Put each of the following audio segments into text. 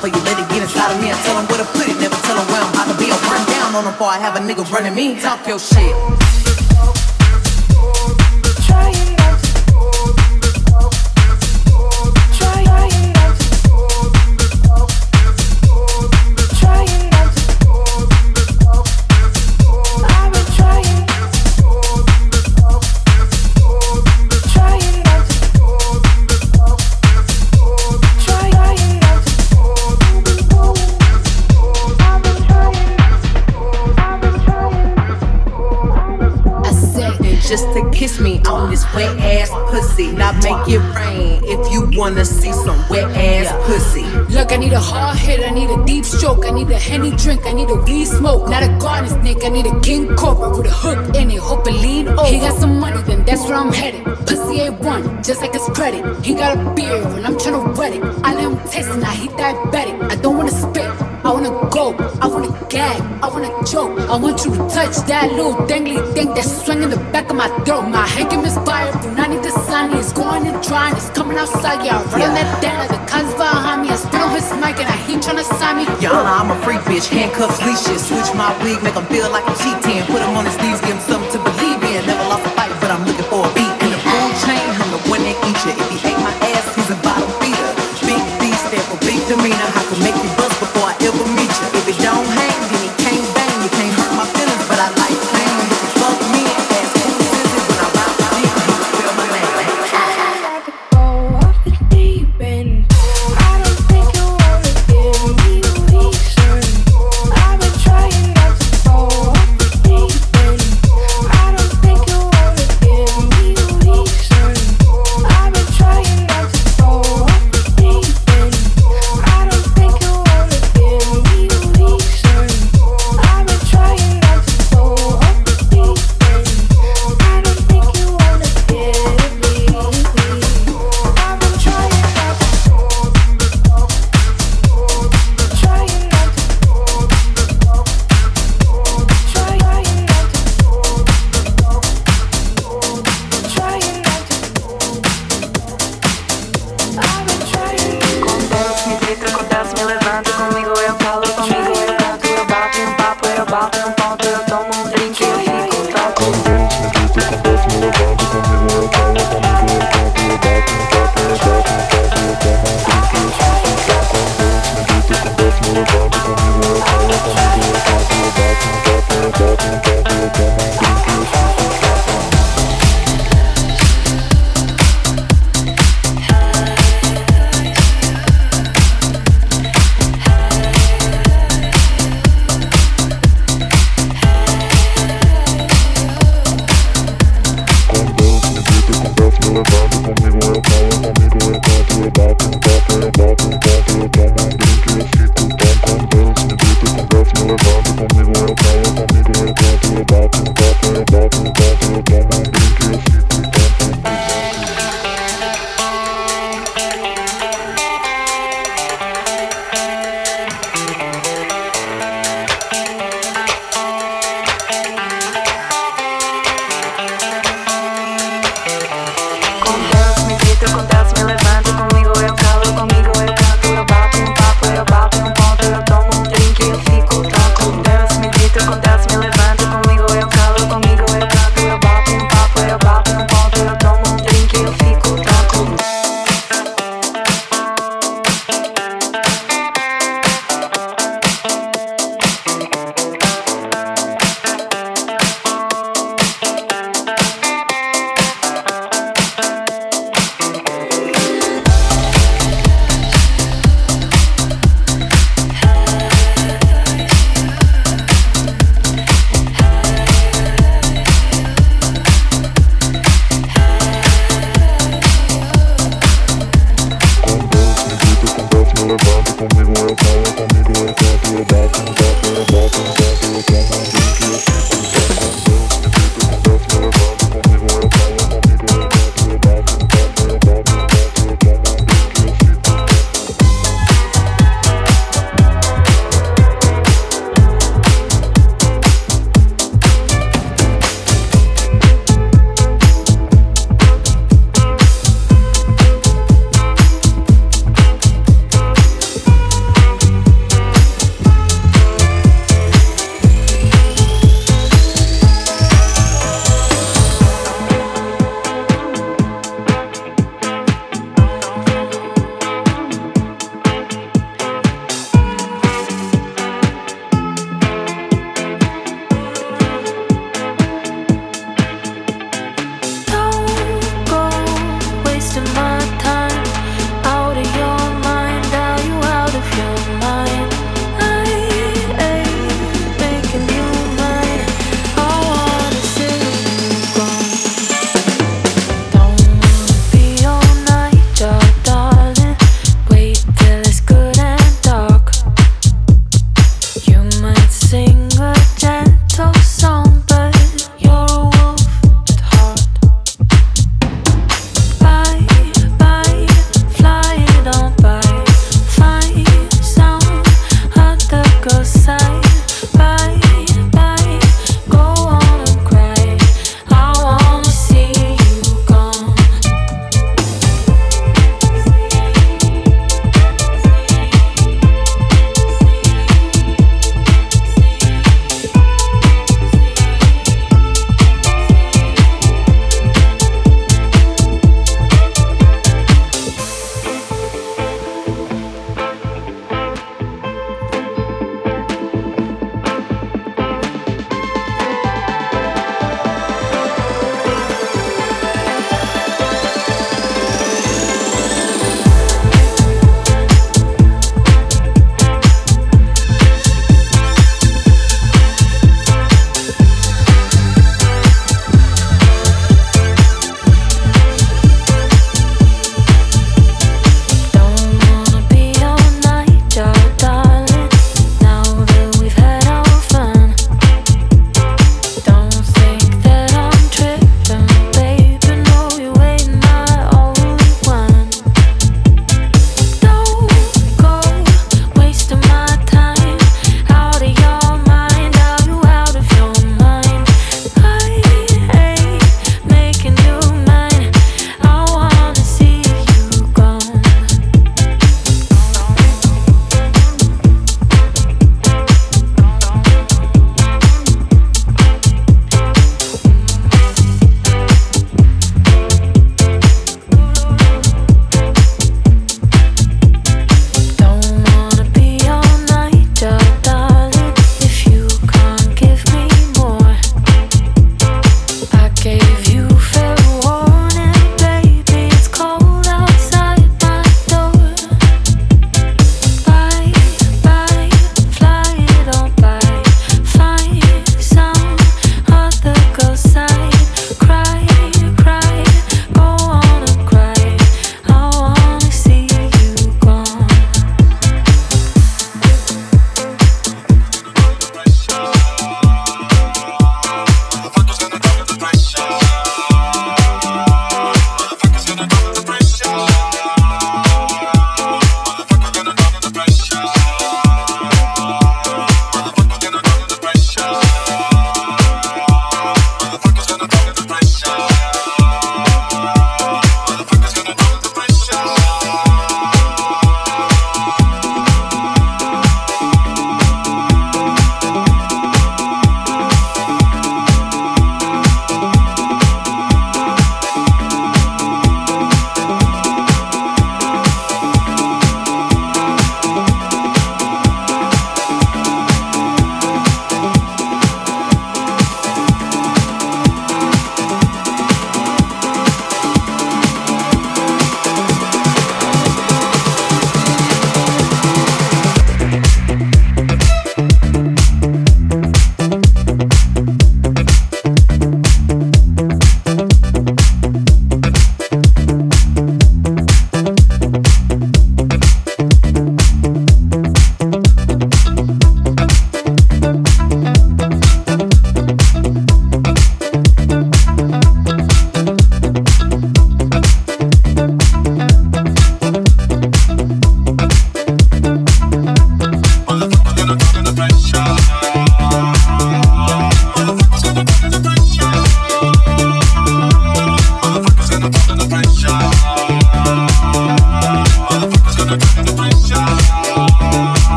before you let it get inside of me. I tell them where to put it, never tell them where I'm about to be. I'll run down on them before I have a nigga running me. Talk your shit. Wanna see some wet ass pussy. Look, I need a hard hit, I need a deep stroke, I need a henny drink, I need a weed smoke. Not a garden snake, I need a king cobra with a hook in it, hope it lean over. He got some money, then that's where I'm headed. Pussy A1, just like his credit. He got a beard when I'm trying to wet it. I let him taste it, now he diabetic. I don't wanna spit. I wanna go, I wanna gag, I wanna choke. I want you to touch that little dangly thing that's swinging the back of my throat. My hank is fire, need the sun It's going and drying, it's coming outside. Yeah, I run yeah. that down like the cuz behind me. I spit on his mic and I heat trying to sign me. Yana, I'm a freak bitch, handcuffs, leashes. Switch my wig, make him feel like I'm cheating. Put him on his knees, give him something to believe in. Never lost a fight, but I'm looking for a beat. And the food chain, I'm the one that eat you. If he ate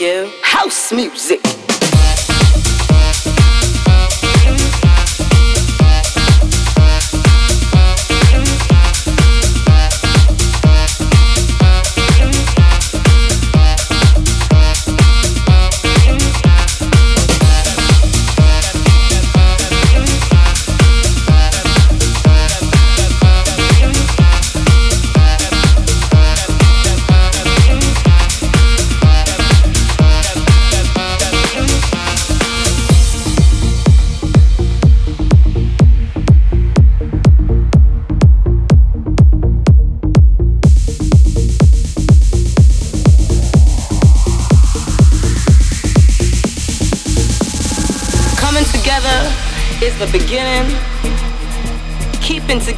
you house music.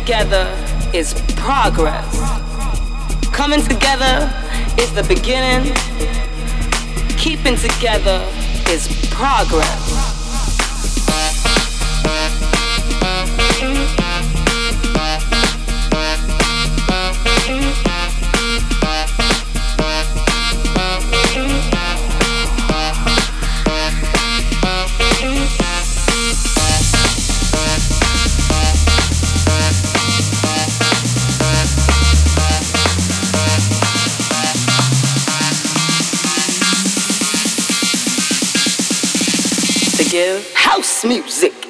together is progress. Coming together is the beginning. Keeping together is progress. music.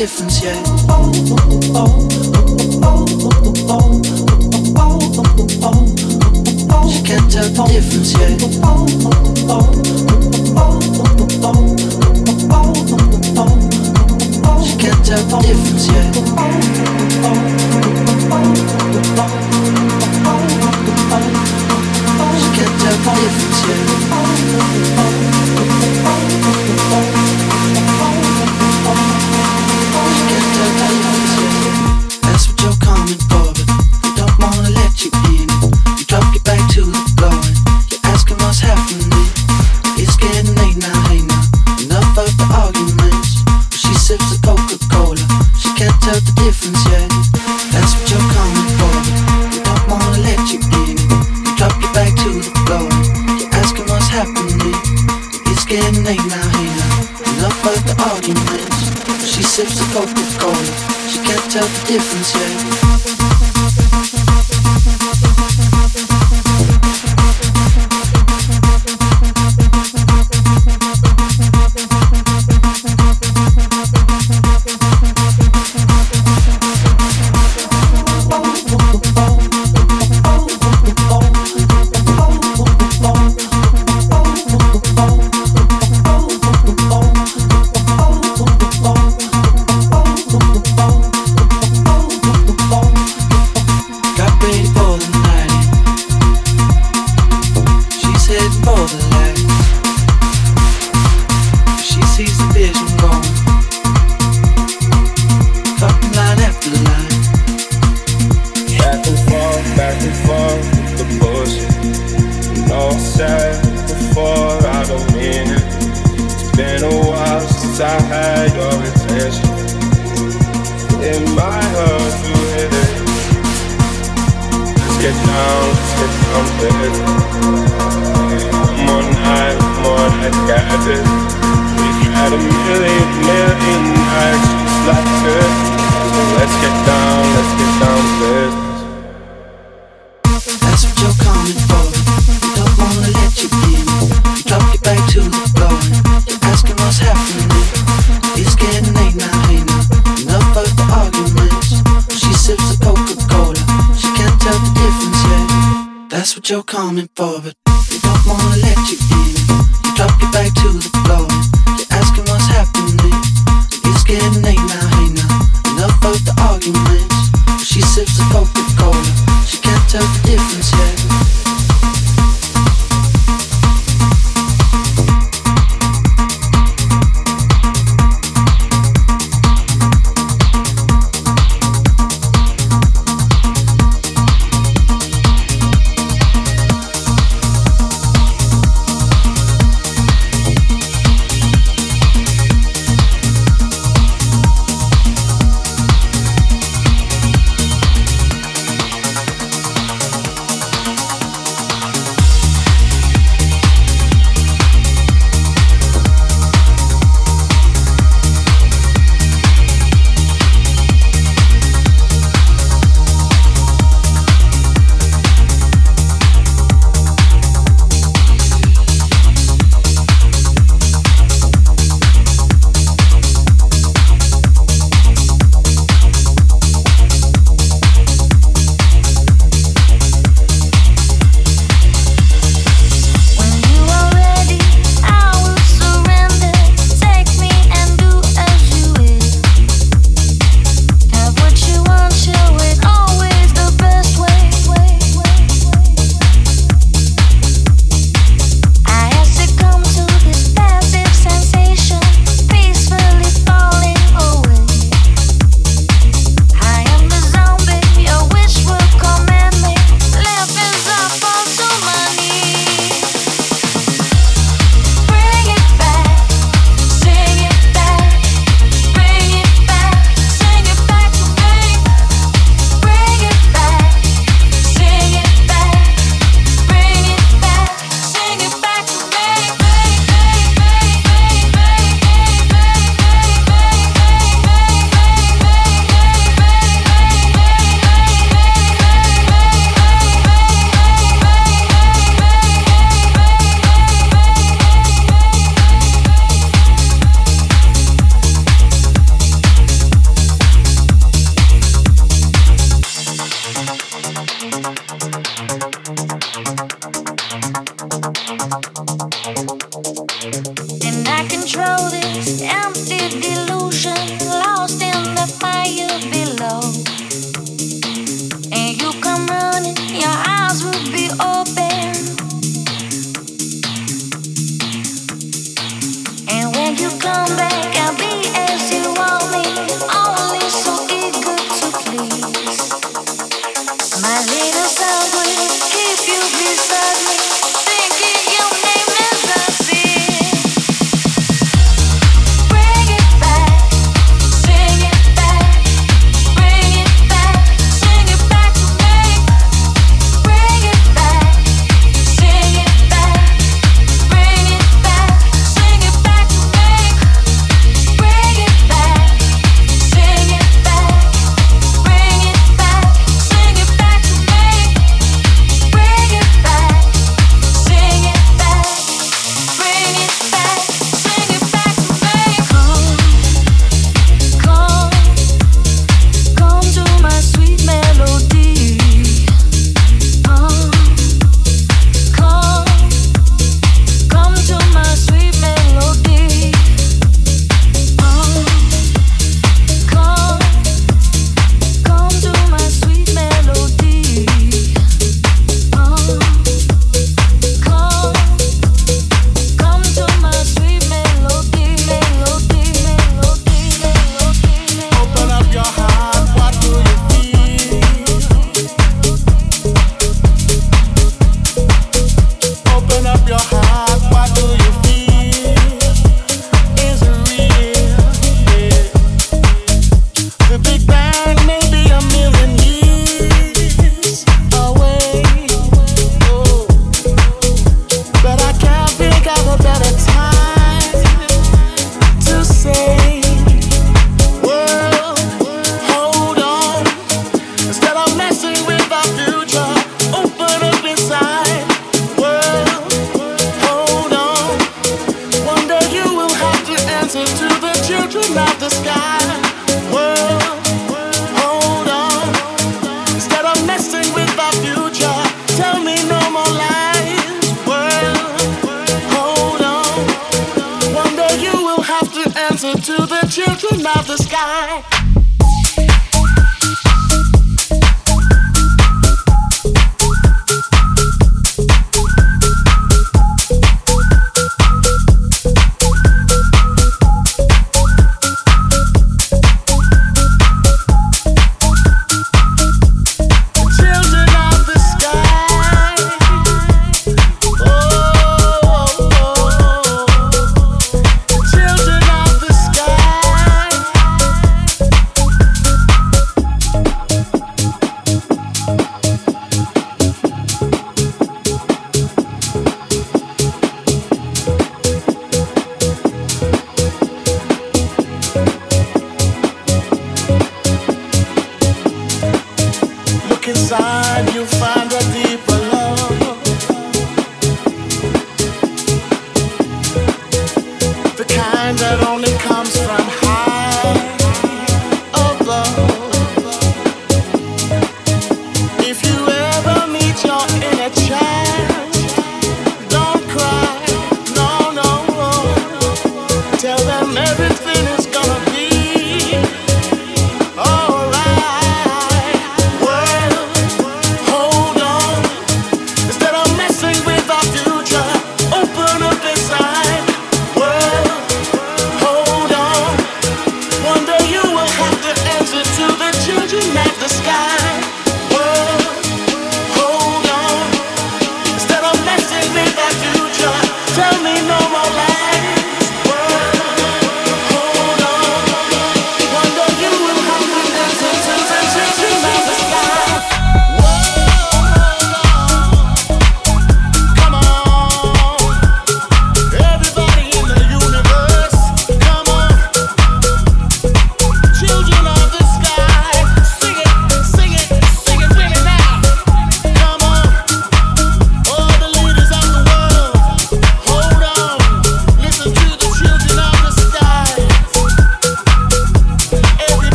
Difference yet. Difference yet.